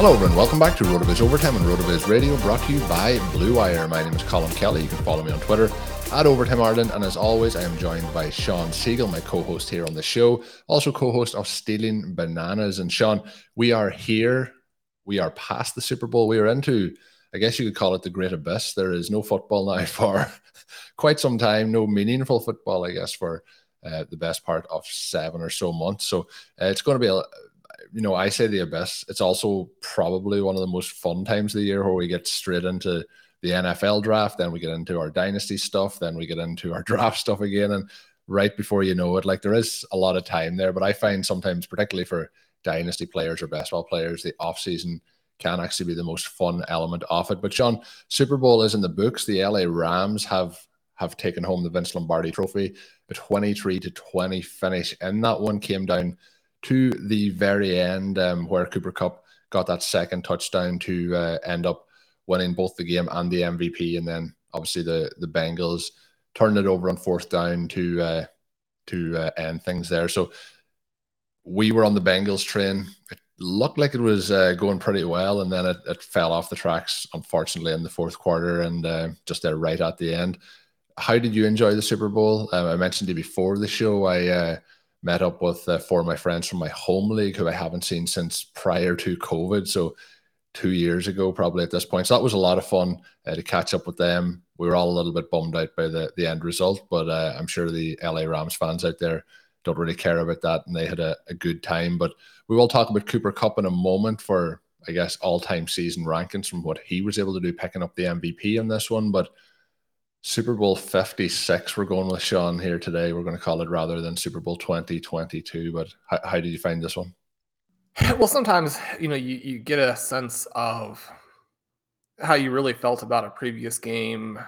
Hello, everyone. Welcome back to RotoViz Overtime on RotoViz Radio, brought to you by Blue Wire. My name is Colm Kelly. You can follow me on Twitter at Overtime Ireland. And as always, I am joined by Shawn Siegele, my co host here on the show, also co host of Stealing Bananas. And Shawn, we are here. We are past the Super Bowl. We are into, I guess you could call it the great abyss. There is no football now for quite some time, no meaningful football, I guess, for uh, the best part of seven or so months. So uh, it's going to be a you know, I say the abyss. It's also probably one of the most fun times of the year where we get straight into the NFL draft, then we get into our dynasty stuff, then we get into our draft stuff again. And right before you know it, like there is a lot of time there. But I find sometimes, particularly for dynasty players or best ball players, the offseason can actually be the most fun element of it. But Shawn, Super Bowl is in the books. The LA Rams have have taken home the Vince Lombardi trophy. A 23 to 20 finish. And that one came down to the very end um, where Cooper Kupp got that second touchdown to uh, end up winning both the game and the MVP, and then obviously the the Bengals turned it over on fourth down to uh, to uh, end things there. So we were on the Bengals train. It looked like it was uh, going pretty well, and then it, it, fell off the tracks, unfortunately, in the fourth quarter and uh, just there right at the end. How did you enjoy the Super Bowl? Um, I mentioned it before the show. I uh, met up with uh, four of my friends from my home league who I haven't seen since prior to COVID. So two years ago, probably at this point. So that was a lot of fun uh, to catch up with them. We were all a little bit bummed out by the, the end result, but uh, I'm sure the LA Rams fans out there don't really care about that and they had a, a good time. But we will talk about Cooper Kupp in a moment for, I guess, all time season rankings from what he was able to do picking up the MVP in this one. But Super Bowl 56, we're going with Shawn here today. We're going to call it rather than Super Bowl 2022. But how, how did you find this one? Well, sometimes you know you, you get a sense of how you really felt about a previous game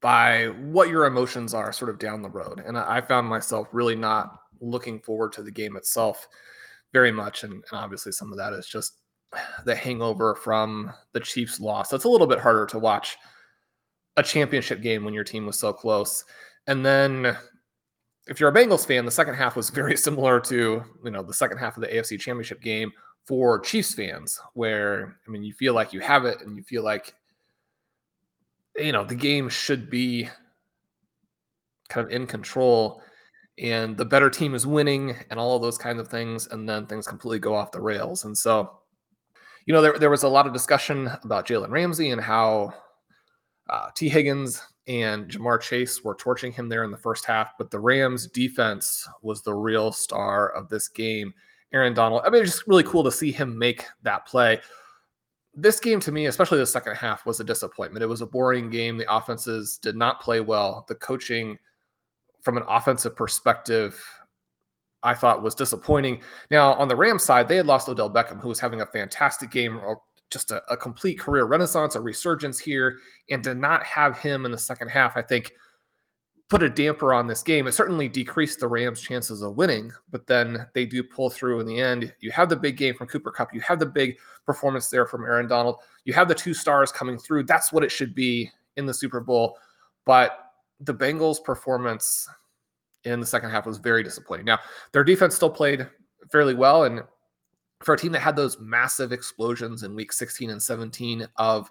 by what your emotions are sort of down the road. And I, I found myself really not looking forward to the game itself very much. And, and, obviously, some of that is just the hangover from the Chiefs' loss. It's a little bit harder to watch a championship game when your team was so close. And then if you're a Bengals fan, the second half was very similar to you know the second half of the AFC Championship game for Chiefs fans, where I mean you feel like you have it and you feel like you know the game should be kind of in control and the better team is winning and all of those kinds of things and then things completely go off the rails and so you know there, there was a lot of discussion about jalen ramsey and how uh, Tee Higgins and Ja'Marr Chase were torching him there in the first half, but the Rams defense was the real star of this game. Aaron Donald, I mean, it's just really cool to see him make that play. This game to me, especially the second half, was a disappointment. It was a boring game. The offenses did not play well. The coaching, from an offensive perspective, I thought was disappointing. Now, on the Rams side, they had lost Odell Beckham, who was having a fantastic game just a, a, complete career renaissance, a resurgence here, and to not have him in the second half, I think put a damper on this game. It certainly decreased the Rams' chances of winning, but then they do pull through in the end. You have the big game from Cooper Kupp, you have the big performance there from Aaron Donald, you have the two stars coming through. That's what it should be in the Super Bowl, but the Bengals' performance in the second half was very disappointing. Now, their defense still played fairly well, and for a team that had those massive explosions in week 16 and 17 of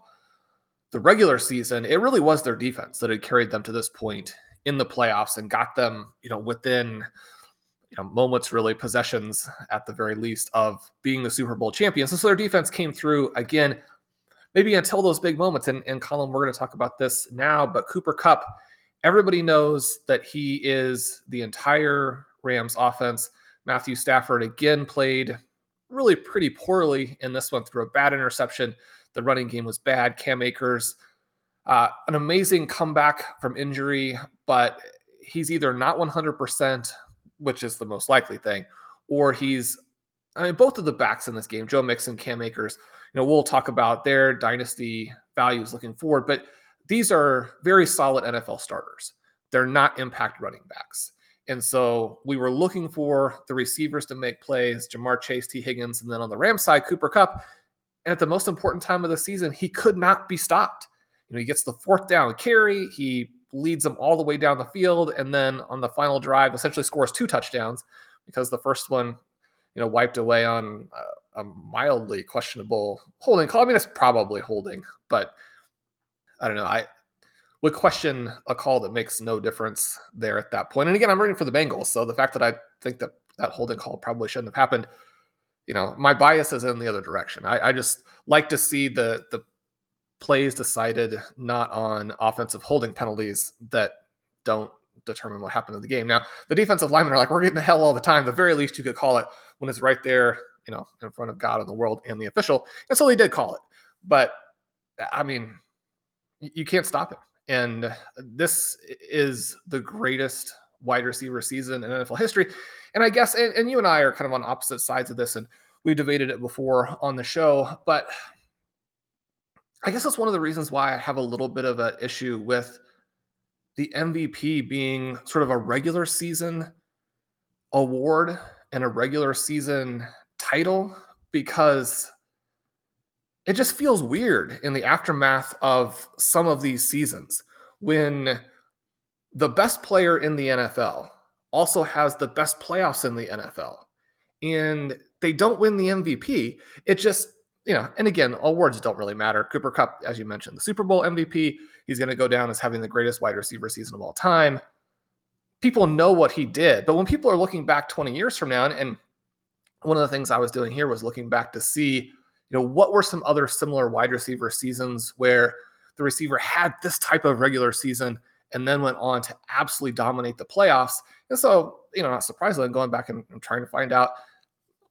the regular season, it really was their defense that had carried them to this point in the playoffs and got them, you know, within you know moments, really possessions at the very least of being the Super Bowl champions. And so their defense came through again, maybe until those big moments. And, and Colm, we're going to talk about this now, but Cooper Kupp, everybody knows that he is the entire Rams offense. Matthew Stafford again played really pretty poorly in this one through a bad interception. The running game was bad. Cam Akers, uh, an amazing comeback from injury, but he's either not 100%, which is the most likely thing, or he's, I mean, both of the backs in this game, Joe Mixon, Cam Akers, you know, we'll talk about their dynasty values looking forward, but these are very solid NFL starters. They're not impact running backs. And so we were looking for the receivers to make plays, Ja'Marr Chase, Tee Higgins, and then on the Ram side, Cooper Kupp. And at the most important time of the season, he could not be stopped. You know, he gets the fourth down carry, he leads them all the way down the field, and then on the final drive, essentially scores two touchdowns because the first one, you know, wiped away on a, a mildly questionable holding call. I mean, it's probably holding, but I don't know. I would question a call that makes no difference there at that point. And again, I'm rooting for the Bengals, so the fact that I think that that holding call probably shouldn't have happened, you know, my bias is in the other direction. I, I just like to see the the plays decided not on offensive holding penalties that don't determine what happened in the game. Now, the defensive linemen are like, we're getting the hell all the time. The very least you could call it when it's right there, you know, in front of God and the world and the official. And so they did call it. But I mean, you can't stop it. And uh, this is the greatest wide receiver season in NFL history. And I guess, and, and you and I are kind of on opposite sides of this, and we debated it before on the show, but I guess that's one of the reasons why I have a little bit of an issue with the MVP being sort of a regular season award and a regular season title because it just feels weird in the aftermath of some of these seasons when the best player in the NFL also has the best playoffs in the NFL and they don't win the MVP. It just, you know, and again, awards don't really matter. Cooper Kupp, as you mentioned, the Super Bowl MVP, he's going to go down as having the greatest wide receiver season of all time. People know what he did, but when people are looking back 20 years from now, and one of the things I was doing here was looking back to see you know, what were some other similar wide receiver seasons where the receiver had this type of regular season and then went on to absolutely dominate the playoffs? And so, you know, not surprisingly, going back and, and trying to find out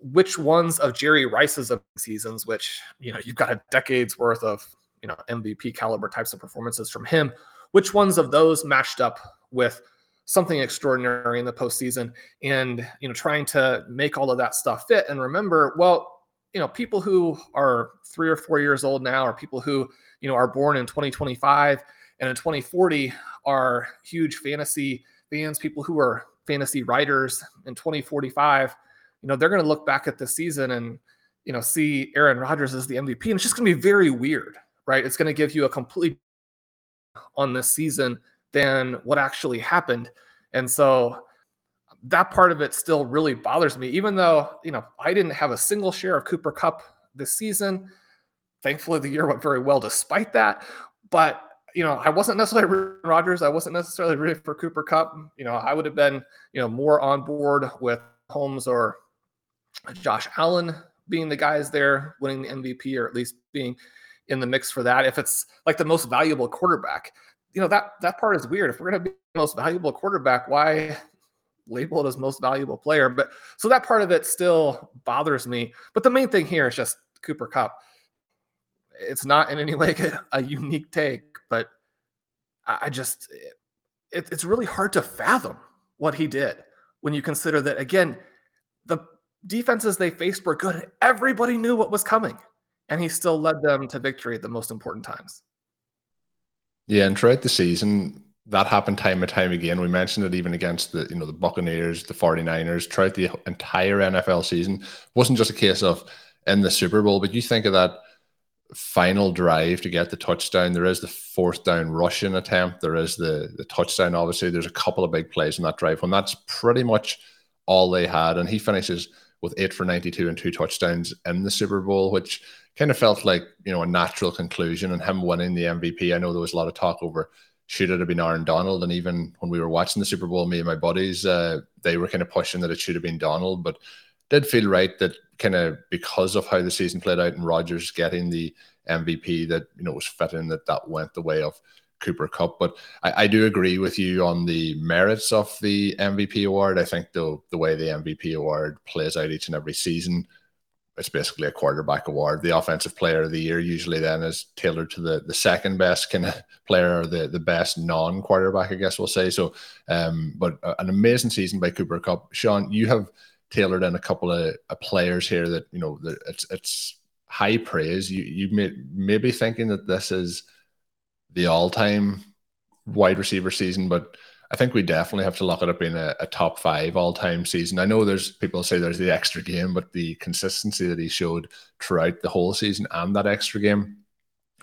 which ones of Jerry Rice's seasons, which, you know, you've got a decade's worth of, you know, MVP caliber types of performances from him, which ones of those matched up with something extraordinary in the postseason and, you know, trying to make all of that stuff fit. And remember, well, you know people who are three or four years old now or people who you know are born in 2025 and in 2040 are huge fantasy fans people who are fantasy writers in 2045 you know they're going to look back at the season and you know see aaron rodgers as the mvp and it's just going to be very weird right? It's going to give you a complete on this season than what actually happened. And so that part of it still really bothers me, even though, you know, I didn't have a single share of Cooper Kupp this season. Thankfully, the year went very well despite that. But, you know, I wasn't necessarily rooting Rodgers. I wasn't necessarily rooting for Cooper Kupp. You know, I would have been, you know, more on board with Holmes or Josh Allen being the guys there winning the MVP or at least being in the mix for that. If it's like the most valuable quarterback, you know, that that part is weird. If we're to be the most valuable quarterback, why label it as most valuable player. But so that part of it still bothers me. But the main thing here is just Cooper Kupp. It's not in any way a unique take, but I just it, it's really hard to fathom what he did when you consider that again the defenses they faced were good. Everybody knew what was coming, and he still led them to victory at the most important times. Yeah, and throughout the season, that happened time and time again. We mentioned it even against the you know the Buccaneers, the 49ers, throughout the entire NFL season. It wasn't just a case of in the Super Bowl, but you think of that final drive to get the touchdown. There is the fourth down rushing attempt. There is the the touchdown. Obviously, there's a couple of big plays in that drive, and that's pretty much all they had. And he finishes with eight for 92 and two touchdowns in the Super Bowl, which kind of felt like you know a natural conclusion. And him winning the MVP. I know there was a lot of talk over should it have been Aaron Donald, and even when we were watching the Super Bowl, me and my buddies, uh, they were kind of pushing that it should have been Donald, but did feel right that kind of because of how the season played out and Rodgers getting the MVP that you know was fitting that that went the way of Cooper Kupp. But I, I, do agree with you on the merits of the MVP award. I think the the way the MVP award plays out each and every season, it's basically a quarterback award. The offensive player of the year usually then is tailored to the the second best kind of player or the the best non quarterback, I guess we'll say. So, um, but an amazing season by Cooper Kupp. Shawn, you have tailored in a couple of, of players here that you know that it's it's high praise. You you may, may be thinking that this is the all time wide receiver season, but I think we definitely have to look at it being a, a top five all time season. I know there's people say there's the extra game, but the consistency that he showed throughout the whole season and that extra game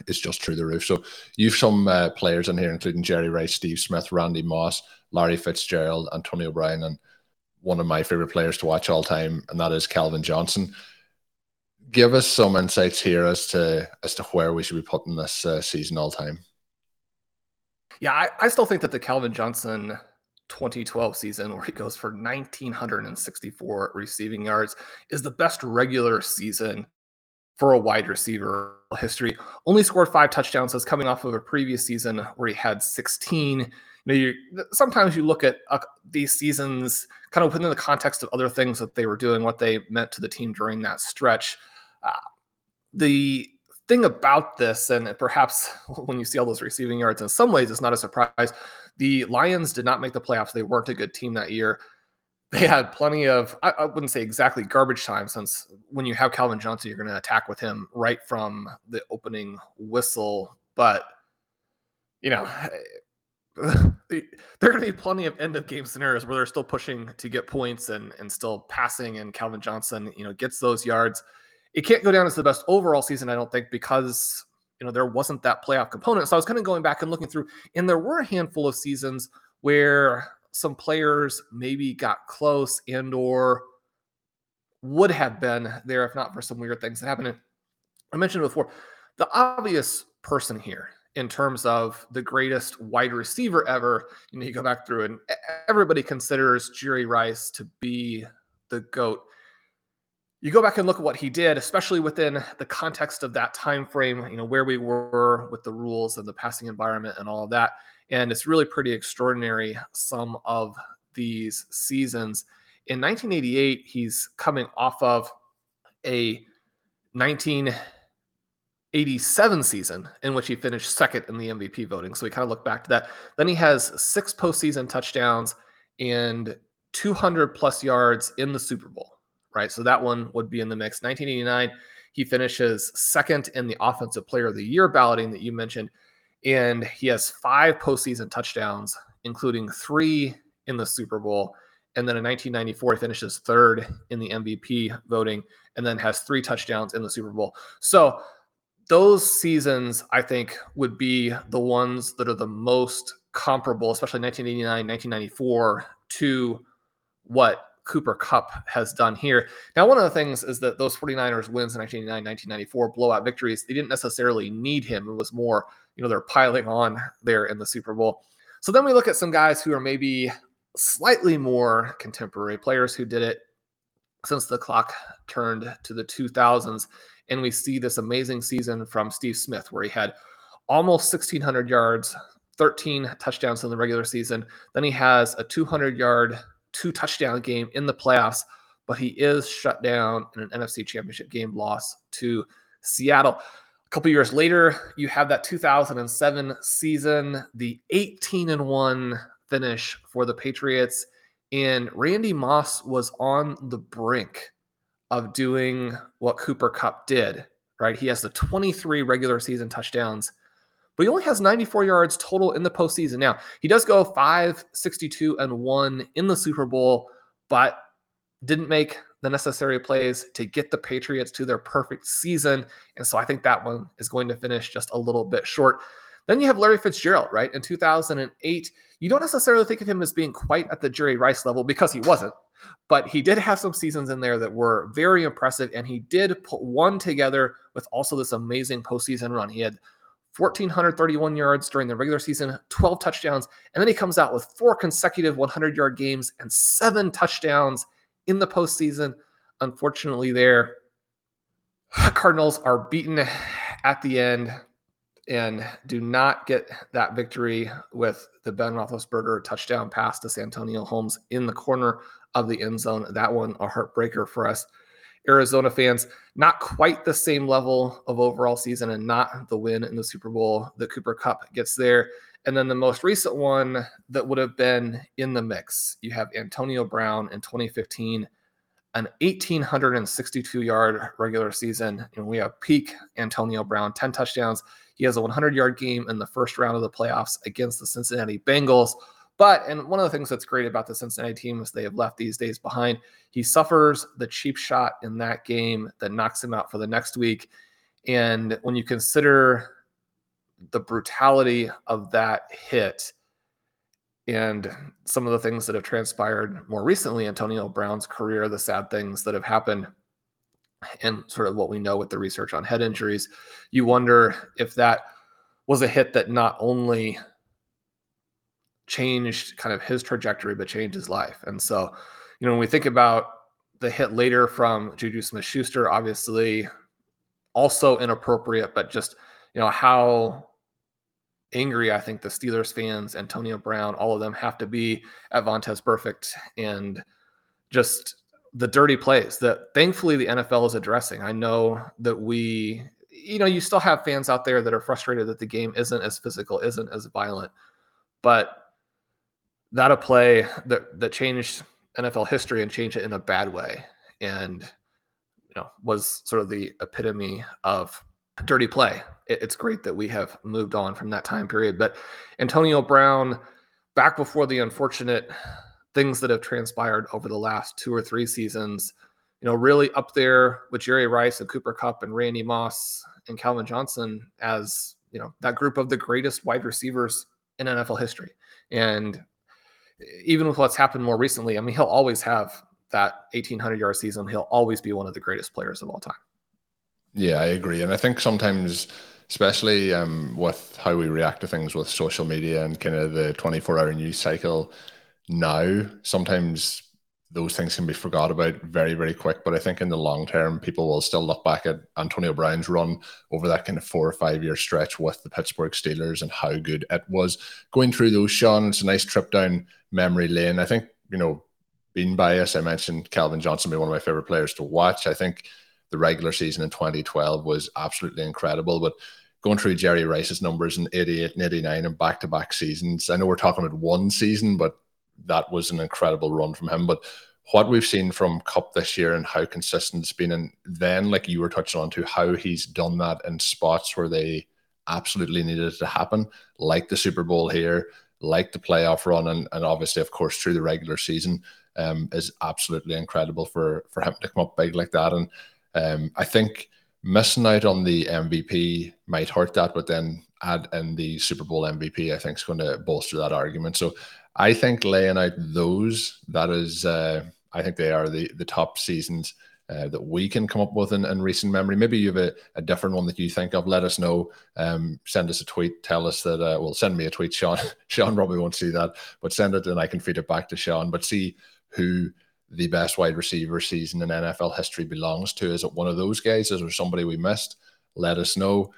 is just through the roof. So you've some uh, players in here, including Jerry Rice, Steve Smith, Randy Moss, Larry Fitzgerald, Antonio Brown, and one of my favorite players to watch all time, and that is Calvin Johnson. Give us some insights here as to as to where we should be putting this uh, season all time. Yeah, I, I still think that the Calvin Johnson 2012 season, where he goes for 1,964 receiving yards, is the best regular season for a wide receiver history. Only scored five touchdowns. That's coming off of a previous season where he had 16 You know, sometimes you look at uh, these seasons kind of within the context of other things that they were doing, what they meant to the team during that stretch. Uh, the thing about this, and perhaps when you see all those receiving yards, in some ways, it's not a surprise. The Lions did not make the playoffs. They weren't a good team that year. They had plenty of, I, I wouldn't say exactly garbage time, since when you have Calvin Johnson, you're going to attack with him right from the opening whistle. But, you know, there are going to be plenty of end of game scenarios where they're still pushing to get points and and still passing and Calvin Johnson you know gets those yards it can't go down as the best overall season I don't think because you know there wasn't that playoff component so I was kind of going back and looking through and there were a handful of seasons where some players maybe got close and or would have been there if not for some weird things that happened I mentioned before the obvious person here in terms of the greatest wide receiver ever. You know, you go back through and everybody considers Jerry Rice to be the GOAT. You go back and look at what he did, especially within the context of that time frame, you know, where we were with the rules and the passing environment and all of that. And it's really pretty extraordinary, some of these seasons. In 1988, he's coming off of a 1987 season in which he finished second in the MVP voting. So we kind of look back to that. Then he has six postseason touchdowns and 200 plus yards in the Super Bowl, right? So that one would be in the mix. 1989, he finishes second in the Offensive Player of the Year balloting that you mentioned. And he has five postseason touchdowns, including three in the Super Bowl. And then in 1994, he finishes third in the MVP voting and then has three touchdowns in the Super Bowl. So those seasons, I think, would be the ones that are the most comparable, especially 1989, 1994, to what Cooper Kupp has done here. Now, one of the things is that those 49ers wins in 1989, 1994, blowout victories, they didn't necessarily need him. It was more, you know, they're piling on there in the Super Bowl. So then we look at some guys who are maybe slightly more contemporary players who did it since the clock turned to the 2000s. And we see this amazing season from Steve Smith, where he had almost 1,600 yards, 13 touchdowns in the regular season. Then he has a 200 yard, two touchdown game in the playoffs, but he is shut down in an NFC championship game loss to Seattle. A couple years later, you have that 2007 season, the 18 and 1 finish for the Patriots. And Randy Moss was on the brink of doing what Cooper Kupp did, right? He has the 23 regular season touchdowns, but he only has 94 yards total in the postseason. Now, he does go 5, 62, and 1 in the Super Bowl, but didn't make the necessary plays to get the Patriots to their perfect season. And so I think that one is going to finish just a little bit short. Then you have Larry Fitzgerald, right? In 2008, you don't necessarily think of him as being quite at the Jerry Rice level because he wasn't, but he did have some seasons in there that were very impressive. And he did put one together with also this amazing postseason run. He had 1,431 yards during the regular season, 12 touchdowns, and then he comes out with four consecutive 100 yard games and seven touchdowns in the postseason. Unfortunately, there, Cardinals are beaten at the end and do not get that victory with the Ben Roethlisberger touchdown pass to Santonio Holmes in the corner of the end zone. That one a heartbreaker for us. Arizona fans, not quite the same level of overall season and not the win in the Super Bowl that Cooper Kupp gets there. And then the most recent one that would have been in the mix, you have Antonio Brown in 2015, an 1,862 yard regular season. And we have peak Antonio Brown, 10 touchdowns. He has a 100 yard game in the first round of the playoffs against the Cincinnati Bengals. But, and one of the things that's great about the Cincinnati team is they have left these days behind. He suffers the cheap shot in that game that knocks him out for the next week. And when you consider the brutality of that hit and some of the things that have transpired more recently, Antonio Brown's career, the sad things that have happened, and sort of what we know with the research on head injuries, you wonder if that was a hit that not only changed kind of his trajectory, but changed his life. And so, you know, when we think about the hit later from Juju Smith Schuster, obviously also inappropriate, but just, you know, how angry I think the Steelers fans, Antonio Brown, all of them have to be at Vontaze Burfict and just the dirty plays that thankfully the NFL is addressing. I know that we, you know, you still have fans out there that are frustrated that the game isn't as physical, isn't as violent, but that a play that that changed NFL history and changed it in a bad way, and you know was sort of the epitome of dirty play. It, it's great that we have moved on from that time period, but Antonio Brown, back before the unfortunate things that have transpired over the last two or three seasons, you know, really up there with Jerry Rice and Cooper Kupp and Randy Moss and Calvin Johnson as you know that group of the greatest wide receivers in NFL history. And even with what's happened more recently, I mean, he'll always have that 1800 yard season. He'll always be one of the greatest players of all time. Yeah, I agree. And I think sometimes, especially um, with how we react to things with social media and kind of the 24 hour news cycle now, sometimes those things can be forgot about very, very quick. But I think in the long term, people will still look back at Antonio Brown's run over that kind of four or five year stretch with the Pittsburgh Steelers and how good it was. Going through those, Shawn, it's a nice trip down memory lane. I think, you know, being biased, I mentioned Calvin Johnson being one of my favorite players to watch. I think the regular season in 2012 was absolutely incredible. But going through Jerry Rice's numbers in 88 and 89 and back to back seasons, I know we're talking about one season, but that was an incredible run from him. But what we've seen from Kupp this year and how consistent it's been, and then like you were touching on to how he's done that in spots where they absolutely needed it to happen, like the Super Bowl here, like the playoff run, and, and obviously, of course, through the regular season, um, is absolutely incredible for for him to come up big like that. And um, I think missing out on the MVP might hurt that, but then add in the Super Bowl MVP, I think is going to bolster that argument. So I think laying out those, that is, uh, I think they are the the top seasons uh, that we can come up with in, in recent memory. Maybe you have a, a, different one that you think of. Let us know. Um, send us a tweet. Tell us that. Uh, well, send me a tweet, Shawn. Shawn probably won't see that, but send it and I can feed it back to Shawn. But see who the best wide receiver season in NFL history belongs to. Is it one of those guys? Is there somebody we missed? Let us know.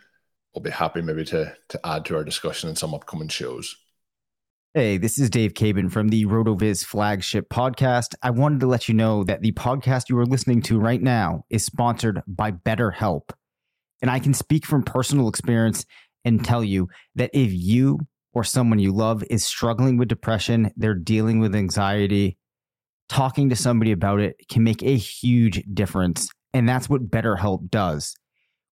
We'll be happy maybe to to add to our discussion in some upcoming shows. Hey, this is Dave Caban from the RotoViz flagship podcast. I wanted to let you know that the podcast you are listening to right now is sponsored by BetterHelp. And I can speak from personal experience and tell you that if you or someone you love is struggling with depression, they're dealing with anxiety, talking to somebody about it can make a huge difference. And that's what BetterHelp does.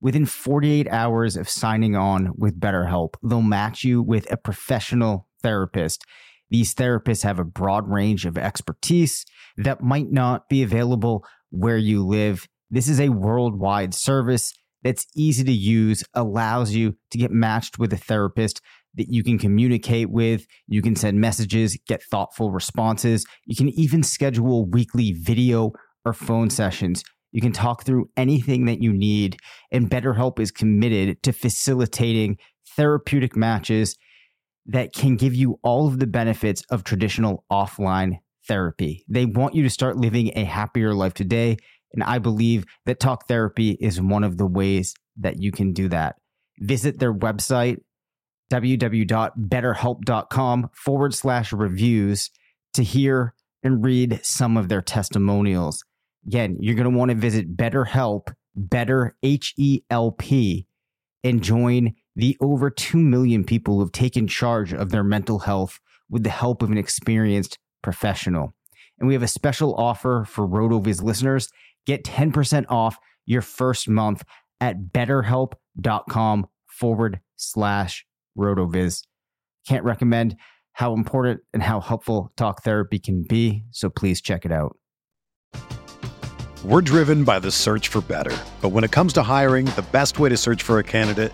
Within 48 hours of signing on with BetterHelp, they'll match you with a professional therapist. These therapists have a broad range of expertise that might not be available where you live. This is a worldwide service that's easy to use, allows you to get matched with a therapist that you can communicate with. You can send messages, get thoughtful responses. You can even schedule weekly video or phone sessions. You can talk through anything that you need. And BetterHelp is committed to facilitating therapeutic matches that can give you all of the benefits of traditional offline therapy. They want you to start living a happier life today. And I believe that talk therapy is one of the ways that you can do that. Visit their website, www.betterhelp.com forward slash reviews to hear and read some of their testimonials. Again, you're going to want to visit BetterHelp, Better H E L P, and join the over 2 million people who have taken charge of their mental health with the help of an experienced professional. And we have a special offer for RotoViz listeners. Get 10% off your first month at betterhelp.com forward slash RotoViz. Can't recommend how important and how helpful talk therapy can be. So please check it out. We're driven by the search for better. But when it comes to hiring, the best way to search for a candidate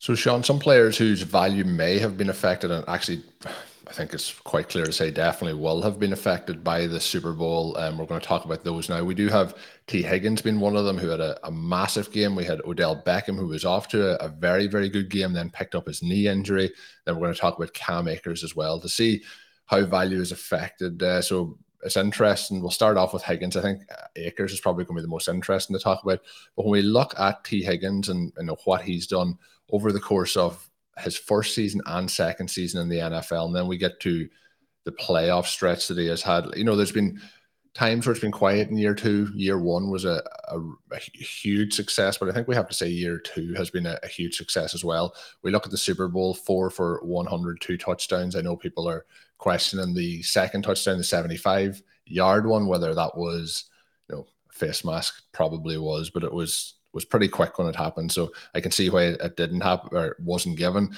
So, Shawn, some players whose value may have been affected, and actually, I think it's quite clear to say definitely will have been affected by the Super Bowl. And um, we're going to talk about those now. We do have Tee Higgins being one of them who had a, a massive game. We had Odell Beckham who was off to a, a, very, very good game, then picked up his knee injury. Then we're going to talk about Cam Akers as well to see how value is affected. Uh, so, it's interesting. We'll start off with Higgins. I think Akers is probably going to be the most interesting to talk about. But when we look at Tee Higgins and know what he's done over the course of his first season and second season in the NFL. And then we get to the playoff stretch that he has had. You know, there's been times where it's been quiet in year two. Year one was a, a, a huge success, but I think we have to say year two has been a, a, huge success as well. We look at the Super Bowl, four for 102 touchdowns. I know people are questioning the second touchdown, the 75 yard one, whether that was, you know, face mask probably was, but it was was pretty quick when it happened. So I can see why it didn't happen or wasn't given.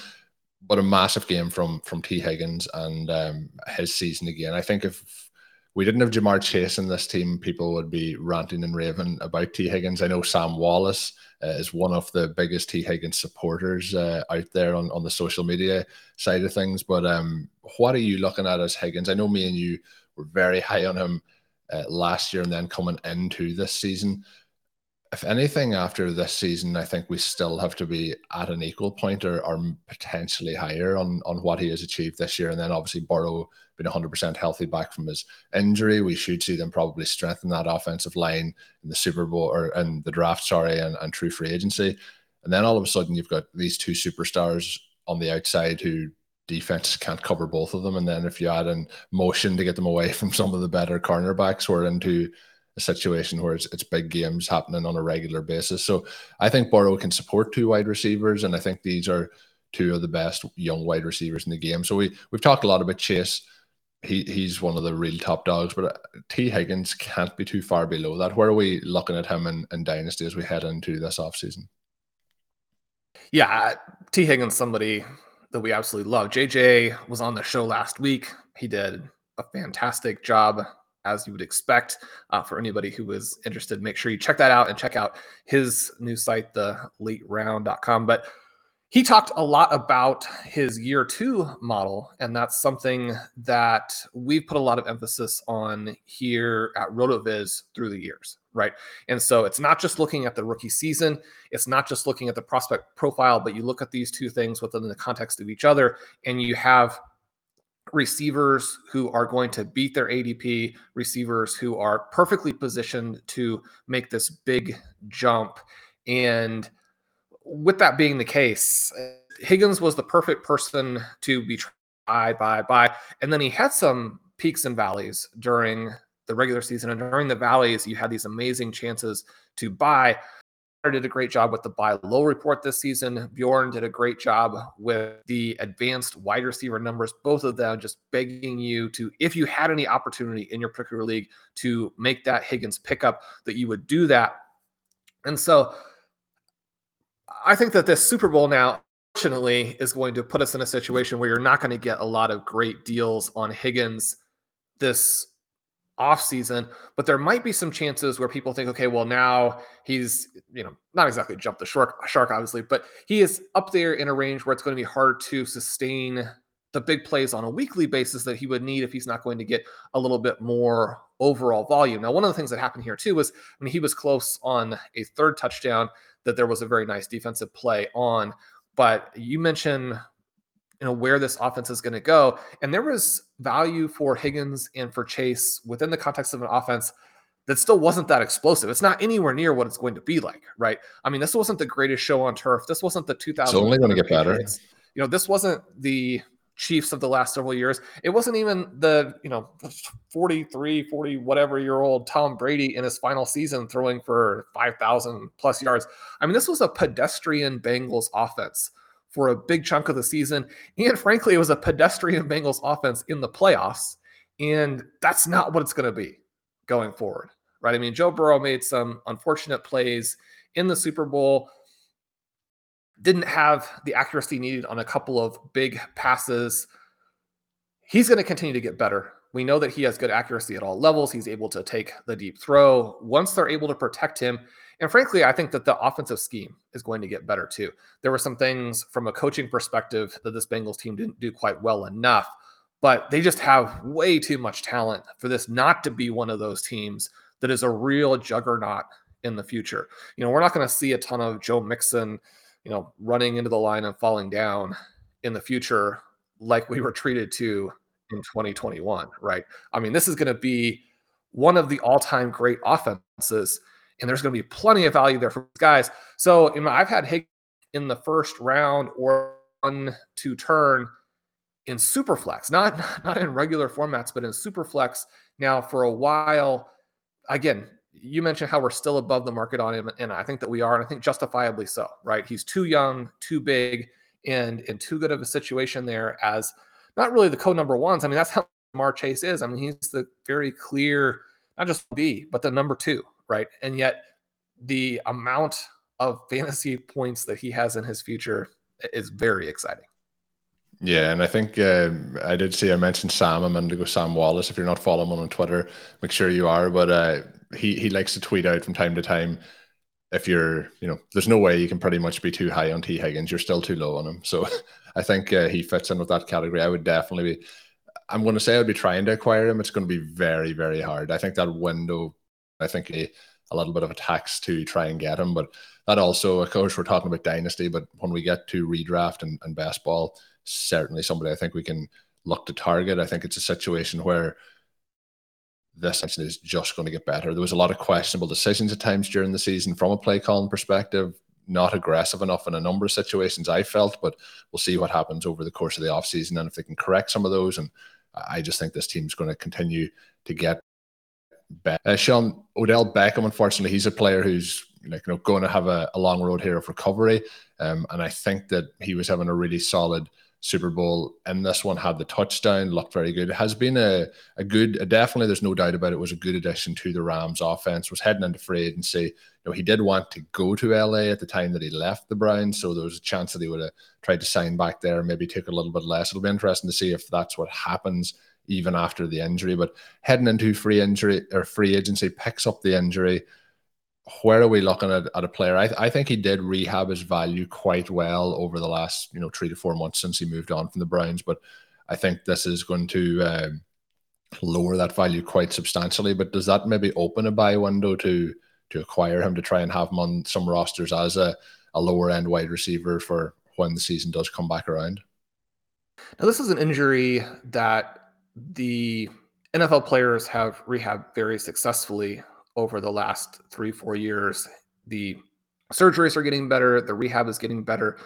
But a massive game from from Tee Higgins and um, his season again. I think if we didn't have Ja'Marr Chase in this team, people would be ranting and raving about Tee Higgins. I know Sam Wallace uh, is one of the biggest Tee Higgins supporters uh, out there on, on the social media side of things. But um, what are you looking at as Higgins? I know me and you were very high on him uh, last year and then coming into this season if anything, after this season, I think we still have to be at an equal point or, or potentially higher on, on what he has achieved this year. And then obviously Burrow being 100% healthy back from his injury, we should see them probably strengthen that offensive line in the Super Bowl or in the draft, sorry, and, and true free agency. And then all of a sudden, you've got these two superstars on the outside who defense can't cover both of them. And then if you add in motion to get them away from some of the better cornerbacks, we're into a situation where it's, it's big games happening on a regular basis. So I think Burrow can support two wide receivers, and I think these are two of the best young wide receivers in the game. So we we've talked a lot about Chase. he he's one of the real top dogs. But uh, Tee Higgins can't be too far below that. Where are we looking at him in, in Dynasty as we head into this offseason? Yeah, Tee Higgins, somebody that we absolutely love. JJ was on the show last week. He did a fantastic job, as you would expect. Uh, for anybody who was interested, make sure you check that out and check out his new site, the lateround.com. But he talked a lot about his year two model, and that's something that we've put a lot of emphasis on here at RotoViz through the years, right? And so it's not just looking at the rookie season, it's not just looking at the prospect profile, but you look at these two things within the context of each other, and you have receivers who are going to beat their ADP, receivers who are perfectly positioned to make this big jump. And with that being the case, Higgins was the perfect person to be tried by by, and then he had some peaks and valleys during the regular season, and during the valleys, you had these amazing chances to buy. Did a great job with the buy low report this season. Bjorn did a great job with the advanced wide receiver numbers. Both of them just begging you to, if you had any opportunity in your particular league to make that Higgins pickup, that you would do that. And so I think that this Super Bowl now, fortunately, is going to put us in a situation where you're not going to get a lot of great deals on Higgins this offseason, but there might be some chances where people think, okay, well, now he's, you know, not exactly jumped the shark, shark, obviously, but he is up there in a range where it's going to be hard to sustain the big plays on a weekly basis that he would need if he's not going to get a little bit more overall volume. Now, one of the things that happened here too was I mean, he was close on a third touchdown that there was a very nice defensive play on. But you mentioned you know where this offense is going to go and there was value for Higgins and for Chase within the context of an offense that still wasn't that explosive. It's not anywhere near what it's going to be like, right? I mean, this wasn't the greatest show on turf. This wasn't the 2000. It's only going to get better. You know, this wasn't the Chiefs of the last several years. It wasn't even the, you know, 43, 40, whatever year old Tom Brady in his final season throwing for 5,000 plus yards. I mean, this was a pedestrian Bengals offense for a big chunk of the season. And frankly, it was a pedestrian Bengals offense in the playoffs. And that's not what it's going to be going forward, right? I mean, Joe Burrow made some unfortunate plays in the Super Bowl didn't have the accuracy needed on a couple of big passes. He's going to continue to get better. We know that he has good accuracy at all levels. He's able to take the deep throw once they're able to protect him. And frankly, I think that the offensive scheme is going to get better too. There were some things from a coaching perspective that this Bengals team didn't do quite well enough, but they just have way too much talent for this not to be one of those teams that is a real juggernaut in the future. You know, we're not going to see a ton of Joe Mixon you know, running into the line and falling down in the future like we were treated to in 2021, right? I mean, this is going to be one of the all-time great offenses, and there's going to be plenty of value there for guys. So, you know, I've had Hig in the first round or one to turn in superflex, not not in regular formats, but in superflex now for a while. Again, you mentioned how we're still above the market on him, and I think that we are, and I think justifiably so. Right? He's too young, too big, and in too good of a situation there as not really the co number ones. I mean, that's how Ja'Marr Chase is. I mean, he's the very clear, not just B, but the number two, right? And yet, the amount of fantasy points that he has in his future is very exciting. Yeah, and I think uh, I did see I mentioned Sam I a minute ago, Sam Wallace. If you're not following him on Twitter, make sure you are. But uh, he he likes to tweet out from time to time. If you're, you know, there's no way you can pretty much be too high on Tee Higgins. You're still too low on him. So I think uh, he fits in with that category. I would definitely be. I'm going to say I'd be trying to acquire him. It's going to be very very hard. I think that window. I think a, a little bit of a tax to try and get him, but that also, of course, we're talking about dynasty. But when we get to redraft and, and best ball, certainly somebody I think we can look to target. I think it's a situation where this season is just going to get better. There was a lot of questionable decisions at times during the season from a play calling perspective, not aggressive enough in a number of situations, I felt, but we'll see what happens over the course of the offseason and if they can correct some of those. And I just think this team's going to continue to get better. Uh, Shawn Odell Beckham, unfortunately, he's a player who's like you know going to have a, a long road here of recovery. Um, and I think that he was having a really solid Super Bowl. And this one had the touchdown, looked very good. It has been a, a good, a definitely, there's no doubt about it, was a good addition to the Rams offense. Was heading into free agency. Know, he did want to go to LA at the time that he left the Browns. So there was a chance that he would have tried to sign back there, maybe took a little bit less. It'll be interesting to see if that's what happens even after the injury. But heading into free injury or free agency, picks up the injury where are we looking at, at a player? I, I think he did rehab his value quite well over the last you know three to four months since he moved on from the Browns, but I think this is going to um, lower that value quite substantially. But does that maybe open a buy window to to acquire him to try and have him on some rosters as a, a lower end wide receiver for when the season does come back around? Now, this is an injury that the NFL players have rehab very successfully over the last three, four years. The surgeries are getting better, the rehab is getting better.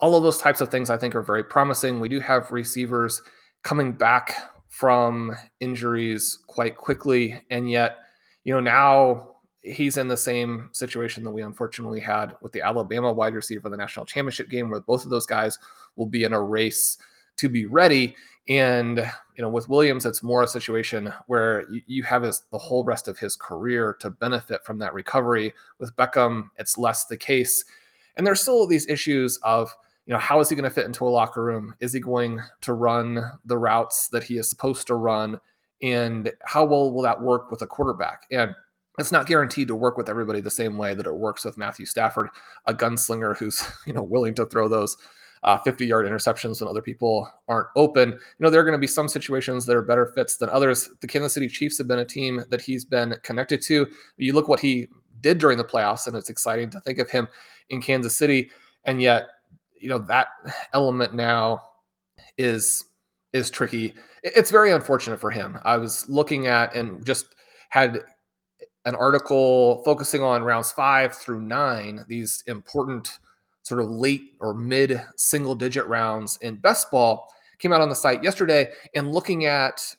All of those types of things I think are very promising. We do have receivers coming back from injuries quite quickly. And yet, you know, now he's in the same situation that we unfortunately had with the Alabama wide receiver for the national championship game, where both of those guys will be in a race to be ready. And you know, with Williams, it's more a situation where you, you have his, the whole rest of his career to benefit from that recovery. With Beckham, it's less the case. And there's still these issues of, you know, how is he going to fit into a locker room? Is he going to run the routes that he is supposed to run? And how well will that work with a quarterback? And it's not guaranteed to work with everybody the same way that it works with Matthew Stafford, a gunslinger who's, you know, willing to throw those uh, 50 yard interceptions when other people aren't open. You know, there are going to be some situations that are better fits than others. The Kansas City Chiefs have been a team that he's been connected to. You look what he did during the playoffs, and it's exciting to think of him in Kansas City. And yet, you know, that element now is is tricky. It's very unfortunate for him. I was looking at and just had an article focusing on rounds five through nine, these important sort of late or mid single digit rounds in best ball came out on the site yesterday and looking at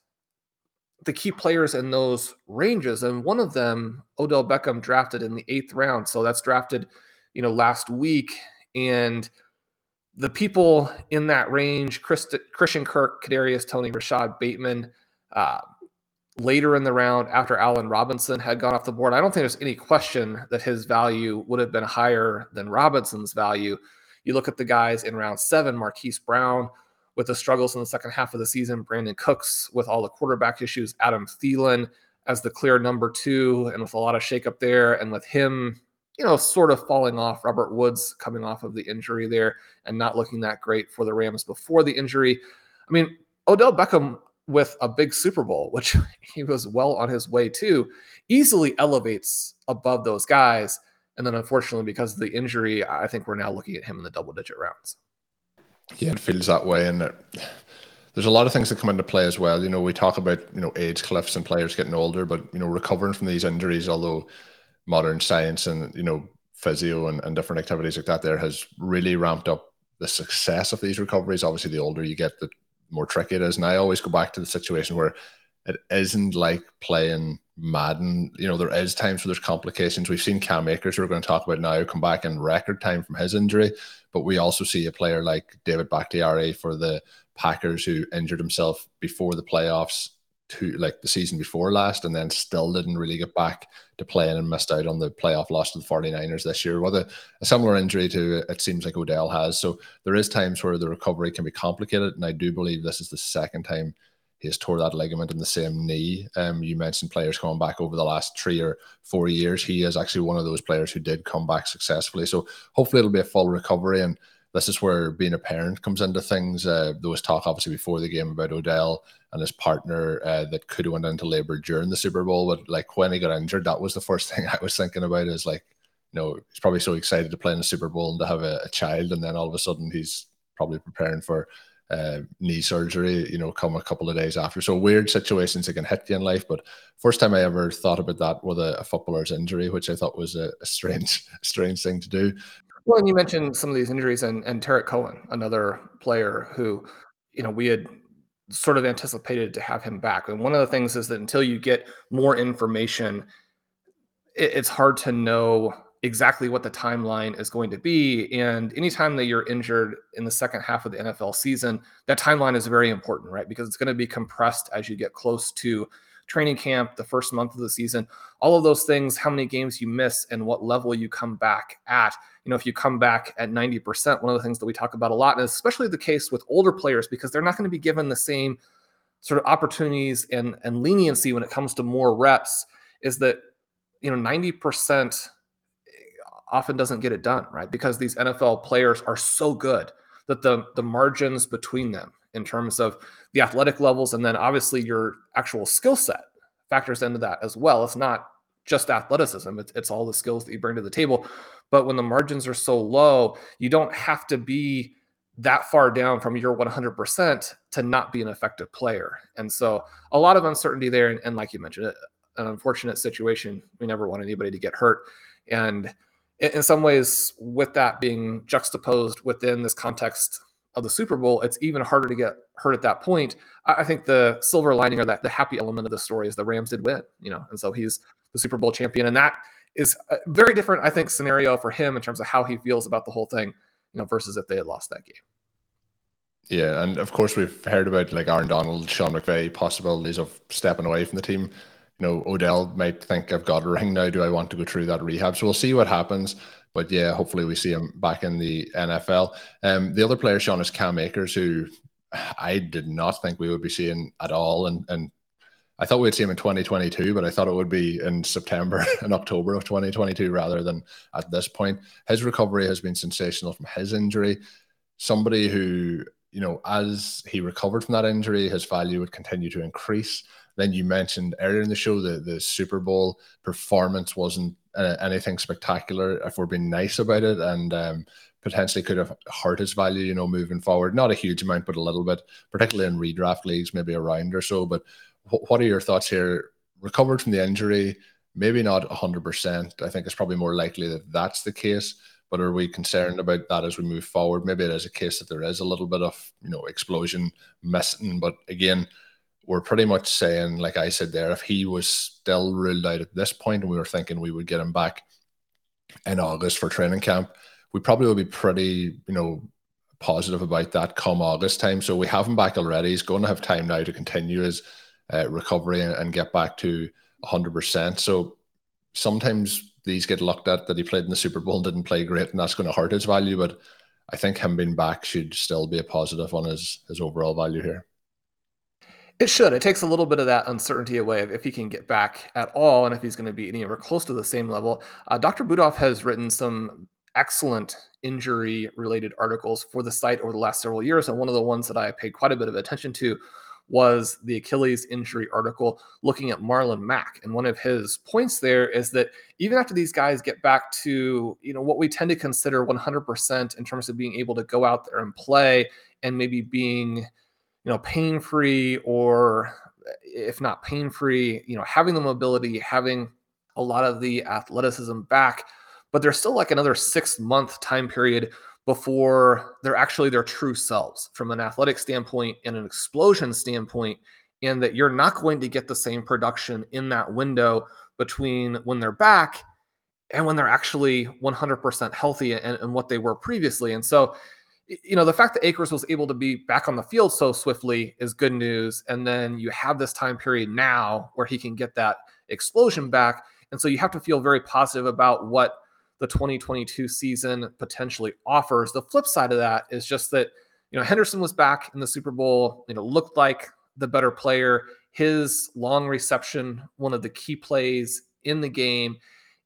the key players in those ranges. And one of them odell beckham drafted in the eighth round. So that's drafted you know last week. And the people in that range christian kirk kadarius Toney, Rashod bateman uh, later in the round after Allen Robinson had gone off the board. I don't think there's any question that his value would have been higher than Robinson's value. You look at the guys in round seven, Marquise Brown with the struggles in the second half of the season, Brandin Cooks with all the quarterback issues, Adam Thielen as the clear number two, and with a lot of shakeup there, and with him, you know, sort of falling off. Robert Woods coming off of the injury there and not looking that great for the Rams before the injury. I mean, Odell Beckham with a big Super Bowl, which he was well on his way to, easily elevates above those guys. And then unfortunately, because of the injury, I think we're now looking at him in the double digit rounds. Yeah, it feels that way. And uh, there's a lot of things that come into play as well. You know, we talk about, you know, age cliffs and players getting older, but, you know, recovering from these injuries, although modern science and, you know, physio and, and different activities like that there has really ramped up the success of these recoveries. Obviously, the older you get, the more tricky it is. And I always go back to the situation where it isn't like playing Madden. You know, there is times where there's complications. We've seen Cam Akers, we're going to talk about now, come back in record time from his injury. But we also see a player like David Bakhtiari for the Packers who injured himself before the playoffs to like the season before last and then still didn't really get back to playing and missed out on the playoff loss to the 49ers this year with a, a, similar injury to it seems like Odell has. So there is times where the recovery can be complicated. And I do believe this is the second time he has tore that ligament in the same knee. Um, you mentioned players coming back over the last three or four years. He is actually one of those players who did come back successfully. So hopefully it'll be a full recovery and this is where being a parent comes into things. Uh, there was talk obviously before the game about Odell and his partner uh, that could have went into labor during the Super Bowl, but like when he got injured, that was the first thing I was thinking about. Is like, you know, he's probably so excited to play in the Super Bowl and to have a, a child, and then all of a sudden he's probably preparing for uh, knee surgery, you know, come a couple of days after. So weird situations that can hit you in life. But first time I ever thought about that with a, a footballer's injury, which I thought was a, a strange, strange thing to do. Well, and you mentioned some of these injuries, and and Tarik Cohen, another player who, you know, we had sort of anticipated to have him back. And one of the things is that until you get more information, it, it's hard to know exactly what the timeline is going to be. And anytime that you're injured in the second half of the NFL season, that timeline is very important, right? Because it's going to be compressed as you get close to training camp, the first month of the season, all of those things, how many games you miss and what level you come back at. You know, if you come back at 90%, one of the things that we talk about a lot, and especially the case with older players, because they're not going to be given the same sort of opportunities and, and leniency when it comes to more reps, is that, you know, 90% often doesn't get it done, right? Because these NFL players are so good that the the margins between them in terms of the athletic levels and then obviously your actual skill set factors into that as well. It's not just athleticism, it's, it's all the skills that you bring to the table. But when the margins are so low, you don't have to be that far down from your 100% to not be an effective player. And so a lot of uncertainty there. And, and like you mentioned, an unfortunate situation. We never want anybody to get hurt. And in some ways, with that being juxtaposed within this context of the Super Bowl, it's even harder to get hurt at that point. I think the silver lining or that the happy element of the story is the Rams did win, you know, and so he's the Super Bowl champion, and that is a very different, I think, scenario for him in terms of how he feels about the whole thing, you know, versus if they had lost that game. Yeah, and of course we've heard about like Aaron Donald, Sean McVay possibilities of stepping away from the team you know, Odell might think I've got a ring now. Do I want to go through that rehab? So we'll see what happens. But yeah, hopefully we see him back in the NFL. Um, the other player, Shawn, is Cam Akers, who I did not think we would be seeing at all. And and I thought we'd see him in 2022, but I thought it would be in September and October of 2022 rather than at this point. His recovery has been sensational from his injury. Somebody who, you know, as he recovered from that injury, his value would continue to increase. Then you mentioned earlier in the show that the Super Bowl performance wasn't uh, anything spectacular, if we're being nice about it, and um, potentially could have hurt his value, you know, moving forward. Not a huge amount, but a little bit, particularly in redraft leagues, maybe a round or so. But what are your thoughts here? Recovered from the injury, maybe not 100%. I think it's probably more likely that that's the case. But are we concerned about that as we move forward? Maybe it is a case that there is a little bit of, you know, explosion missing. But again, we're pretty much saying, like I said there, if he was still ruled out at this point and we were thinking we would get him back in August for training camp, we probably would be pretty, you know, positive about that come August time. So we have him back already. He's going to have time now to continue his uh, recovery and, and, get back to 100%. So sometimes these get looked at that he played in the Super Bowl and didn't play great, and that's going to hurt his value. But I think him being back should still be a positive on his, his overall value here. It should. It takes a little bit of that uncertainty away if he can get back at all and if he's going to be anywhere close to the same level. Uh, Dr. Budoff has written some excellent injury related articles for the site over the last several years. And one of the ones that I paid quite a bit of attention to was the Achilles injury article looking at Marlon Mack. And one of his points there is that even after these guys get back to, you know, what we tend to consider 100% in terms of being able to go out there and play and maybe being you know, pain free or if not pain free, you know, having the mobility, having a lot of the athleticism back, but there's still like another six month time period before they're actually their true selves from an athletic standpoint and an explosion standpoint, and that you're not going to get the same production in that window between when they're back and when they're actually 100% healthy and, and what they were previously. And so you know, the fact that Akers was able to be back on the field so swiftly is good news. And then you have this time period now where he can get that explosion back. And so you have to feel very positive about what the 2022 season potentially offers. The flip side of that is just that, you know, Henderson was back in the Super Bowl, you know, looked like the better player. His long reception, one of the key plays in the game.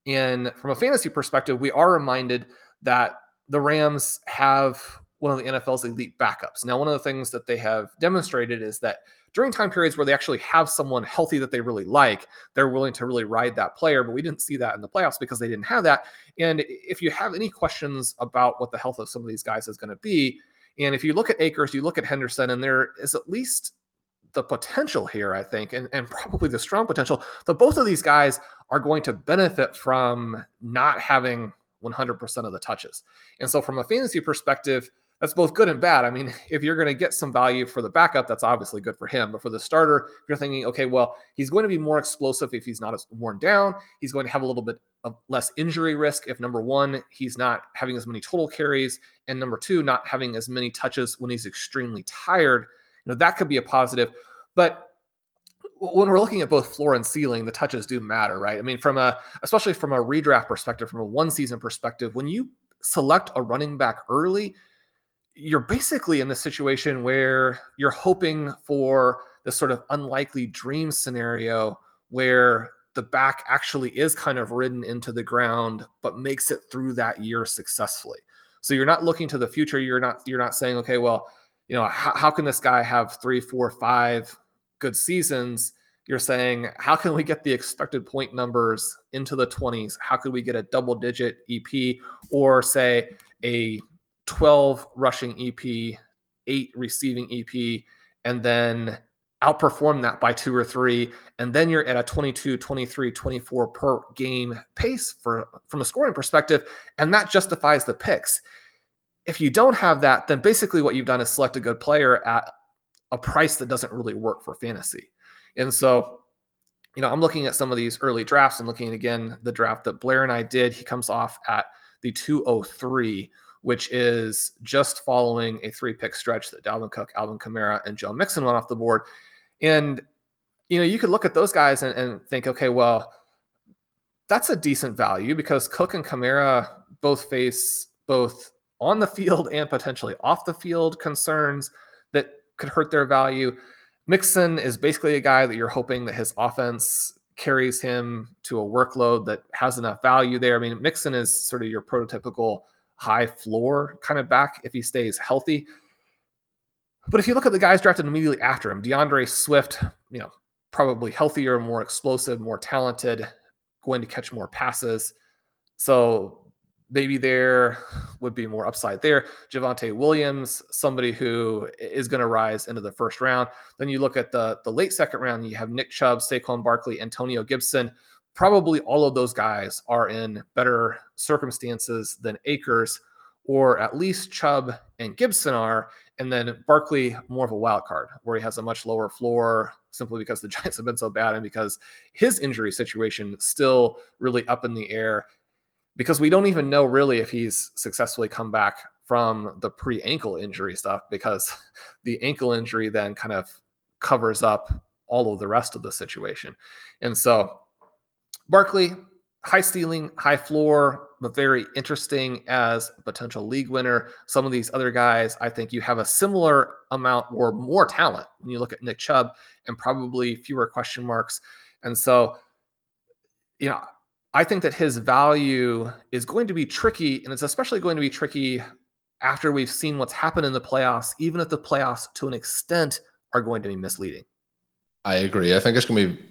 And from a fantasy perspective, we are reminded that the Rams have one of the NFL's elite backups. Now, one of the things that they have demonstrated is that during time periods where they actually have someone healthy that they really like, they're willing to really ride that player. But we didn't see that in the playoffs because they didn't have that. And if you have any questions about what the health of some of these guys is going to be, and if you look at Akers, you look at Henderson, and there is at least the potential here, I think, and, and probably the strong potential that both of these guys are going to benefit from not having 100% of the touches. And so, from a fantasy perspective, that's both good and bad. I mean, if you're going to get some value for the backup, that's obviously good for him. But for the starter, you're thinking, okay, well, he's going to be more explosive if he's not as worn down. He's going to have a little bit of less injury risk if number one, he's not having as many total carries, and number two, not having as many touches when he's extremely tired. You know, that could be a positive. But when we're looking at both floor and ceiling, the touches do matter, right? I mean, from a especially from a redraft perspective, from a one season perspective, when you select a running back early, you're basically in the situation where you're hoping for this sort of unlikely dream scenario where the back actually is kind of ridden into the ground but makes it through that year successfully. So you're not looking to the future. You're not you're not saying okay well you know how, how can this guy have three four five good seasons, you're saying, how can we get the expected point numbers into the 20s? How could we get a double digit EP or say a 12 rushing EP, eight receiving EP, and then outperform that by two or three and then you're at a 22 23 24 per game pace for from a scoring perspective and that justifies the picks if you don't have that then basically what you've done is select a good player at a price that doesn't really work for fantasy. And so, you know, I'm looking at some of these early drafts and looking at, again the draft that Blair and I did. He comes off at the 203, which is just following a three pick stretch that Dalvin Cook, Alvin Kamara, and Joe Mixon went off the board. And, you know, you could look at those guys and, and think, okay, well, that's a decent value because Cook and Kamara both face both on the field and potentially off the field concerns that could hurt their value. Mixon is basically a guy that you're hoping that his offense carries him to a workload that has enough value there. I mean, Mixon is sort of your prototypical high floor kind of back if he stays healthy. But if you look at the guys drafted immediately after him, D'Andre Swift, you know, probably healthier, more explosive, more talented, going to catch more passes. So maybe there would be more upside there. Javonte Williams, somebody who is going to rise into the first round. Then you look at the the late second round, you have Nick Chubb, Saquon Barkley, Antonio Gibson. Probably all of those guys are in better circumstances than Akers, or at least Chubb and Gibson are. And then Barkley, more of a wild card, where he has a much lower floor simply because the Giants have been so bad and because his injury situation still really up in the air because we don't even know really if he's successfully come back from the pre ankle injury stuff because the ankle injury then kind of covers up all of the rest of the situation. And so Barkley, high ceiling, high floor, but very interesting as potential league winner. Some of these other guys, I think you have a similar amount or more talent when you look at Nick Chubb and probably fewer question marks. And so, you know, I think that his value is going to be tricky, and it's especially going to be tricky after we've seen what's happened in the playoffs, even if the playoffs to an extent are going to be misleading. I agree. I think it's going to be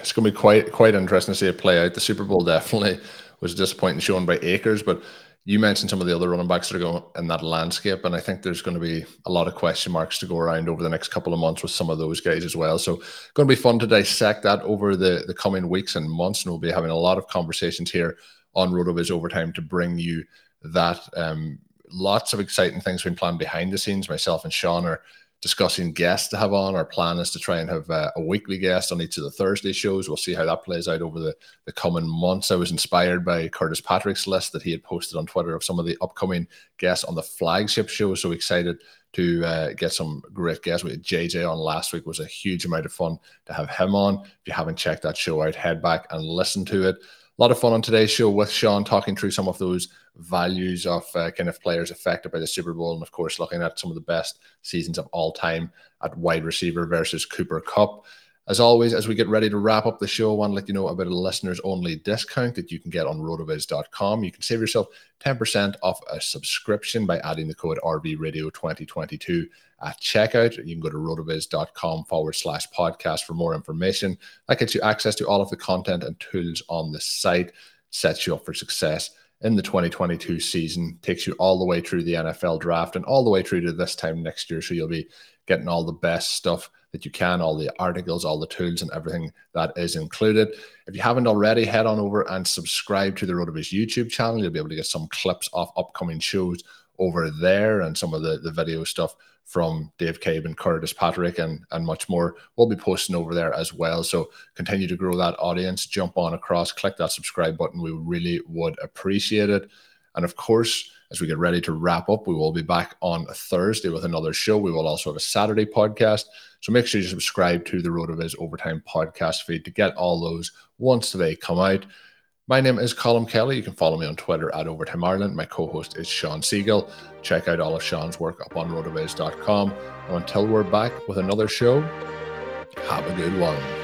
it's going to be quite quite interesting to see it play out. The Super Bowl definitely was disappointing shown by Akers, but you mentioned some of the other running backs that are going in that landscape, and I think there's going to be a lot of question marks to go around over the next couple of months with some of those guys as well. So, going to be fun to dissect that over the the coming weeks and months, and we'll be having a lot of conversations here on RotoViz Overtime to bring you that. Um, lots of exciting things being planned behind the scenes. Myself and Shawn are discussing guests to have on. Our plan is to try and have uh, a weekly guest on each of the Thursday shows. We'll see how that plays out over the, the coming months. I was inspired by Curtis Patrick's list that he had posted on Twitter of some of the upcoming guests on the flagship show. So excited to uh, get some great guests. We had JJ on last week. It was a huge amount of fun to have him on. If you haven't checked that show out, head back and listen to it. A lot of fun on today's show with Shawn talking through some of those values of uh, kind of players affected by the Super Bowl, and of course, looking at some of the best seasons of all time at wide receiver versus Cooper Kupp. As always, as we get ready to wrap up the show, I want to let you know about a listeners only discount that you can get on rotoviz.com. You can save yourself 10% off a subscription by adding the code RVRadio2022 at checkout. You can go to rotoviz.com forward slash podcast for more information. That gets you access to all of the content and tools on the site, sets you up for success in the 2022 season, takes you all the way through the NFL draft and all the way through to this time next year. So you'll be getting all the best stuff that you can, all the articles, all the tools, and everything that is included. If you haven't already, head on over and subscribe to the RotoViz YouTube channel. You'll be able to get some clips of upcoming shows over there and some of the, the video stuff from Dave Cabe and Curtis Patrick and, and much more. We'll be posting over there as well. So continue to grow that audience. Jump on across, click that subscribe button. We really would appreciate it. And of course, as we get ready to wrap up, we will be back on Thursday with another show. We will also have a Saturday podcast. So make sure you subscribe to the RotoViz Overtime podcast feed to get all those once they come out. My name is Colm Kelly. You can follow me on Twitter at Overtime Ireland. My co host is Shawn Siegele. Check out all of Shawn's work up on rotoviz.com. And until we're back with another show, have a good one.